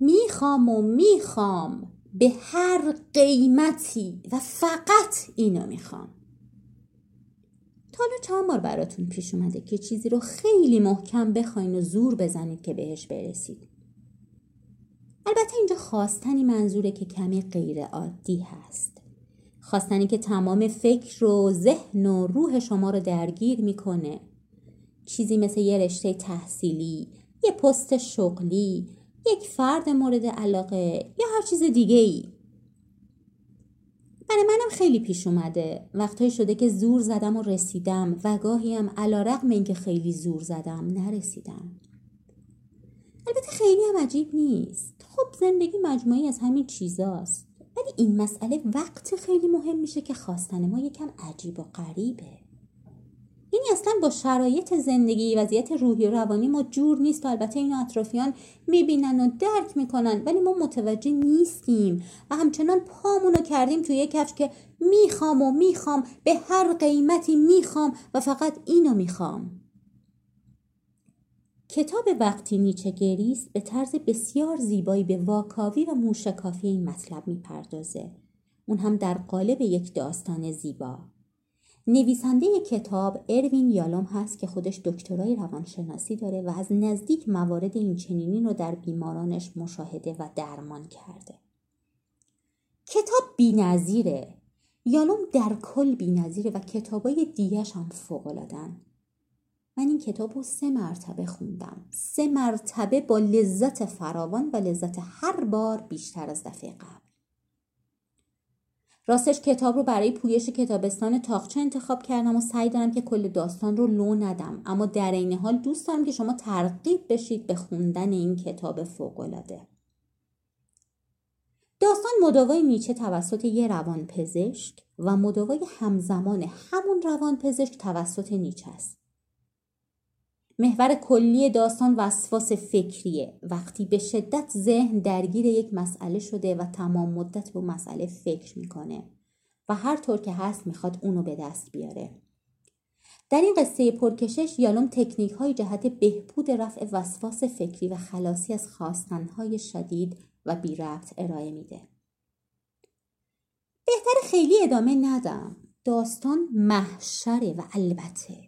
می‌خوام و می‌خوام به هر قیمتی و فقط اینو می‌خوام. تا حالا چند بار براتون پیش اومده که چیزی رو خیلی محکم بخواین و زور بزنید که بهش برسید. البته اینجا خواستنی منظوره که کمی غیر عادی هست. خواستنی که تمام فکر و ذهن و روح شما رو درگیر می‌کنه. چیزی مثل یه رشته تحصیلی یه پست شغلی یک فرد مورد علاقه یا هر چیز دیگه ای برای منم خیلی پیش اومده. وقتایی شده که زور زدم و رسیدم و گاهی هم علا رقم اینکه خیلی زور زدم نرسیدم. البته خیلی هم عجیب نیست. خب زندگی مجموعی از همین چیزاست. ولی این مسئله وقت خیلی مهم میشه که خواستن ما یکم عجیب و غریبه. اصلا با شرایط زندگی وضعیت روحی و روانی ما جور نیست. البته این اطرافیان می‌بینن و درک می‌کنن ولی ما متوجه نیستیم. و همچنان پامونو کردیم توی یک کفش که می‌خوام و می‌خوام به هر قیمتی می‌خوام و فقط اینو می‌خوام. کتاب وقتی نیچه گریست به طرز بسیار زیبایی به واکاوی و موشکافی این مطلب می‌پردازه. اون هم در قالب یک داستان زیبا. نویسنده کتاب اروین یالوم هست که خودش دکترای روانشناسی داره و از نزدیک موارد این چنینی رو در بیمارانش مشاهده و درمان کرده. کتاب بینظیره. یالوم در کل بینظیره و کتابای دیگش هم فوقلادن. من این کتاب رو سه مرتبه خوندم. سه مرتبه با لذت فراوان و لذت هر بار بیشتر از دفعه قبل. راستش کتاب رو برای پویش کتابستان تاقچه انتخاب کردم و سعی دارم که کل داستان رو لو ندم. اما در این حال دوست دارم که شما ترغیب بشید به خوندن این کتاب فوقالعاده. داستان مداوای نیچه توسط یه روانپزشک و مداوای همزمان همون روانپزشک توسط نیچه است. محور کلی داستان وسواس فکریه. وقتی به شدت ذهن درگیر یک مسئله شده و تمام مدت به مسئله فکر می‌کنه و هر طور که هست می‌خواد اونو به دست بیاره. در این قصه پرکشش یالوم تکنیک های جهت بهبود رفع وسواس فکری و خلاصی از خواستنهای شدید و بی رفت ارائه میده. بهتر خیلی ادامه ندم. داستان محشره و البته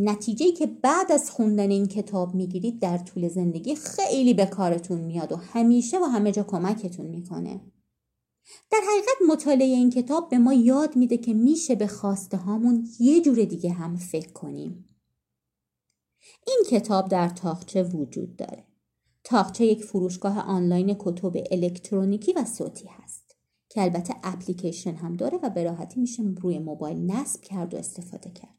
نتیجه که بعد از خوندن این کتاب می‌گیرید در طول زندگی خیلی به کارتون میاد و همیشه و همه جا کمکتون می‌کنه. در حقیقت مطالعه این کتاب به ما یاد میده که میشه به خواسته هامون یه جور دیگه هم فکر کنیم. این کتاب در تاخچه وجود داره. تاخچه یک فروشگاه آنلاین کتب الکترونیکی و صوتی هست که البته اپلیکیشن هم داره و به راحتی میشه روی موبایل نصب کرد و استفاده کرد.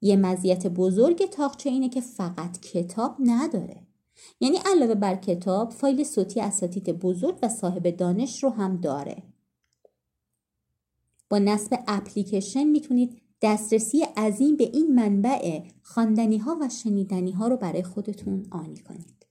یه مزیت بزرگ تاقچه اینه که فقط کتاب نداره. یعنی علاوه بر کتاب فایل صوتی اساتید بزرگ و صاحب دانش رو هم داره. با نصب اپلیکیشن می‌تونید دسترسی عظیم به این منبع خواندنی ها و شنیدنی ها رو برای خودتون آنی کنید.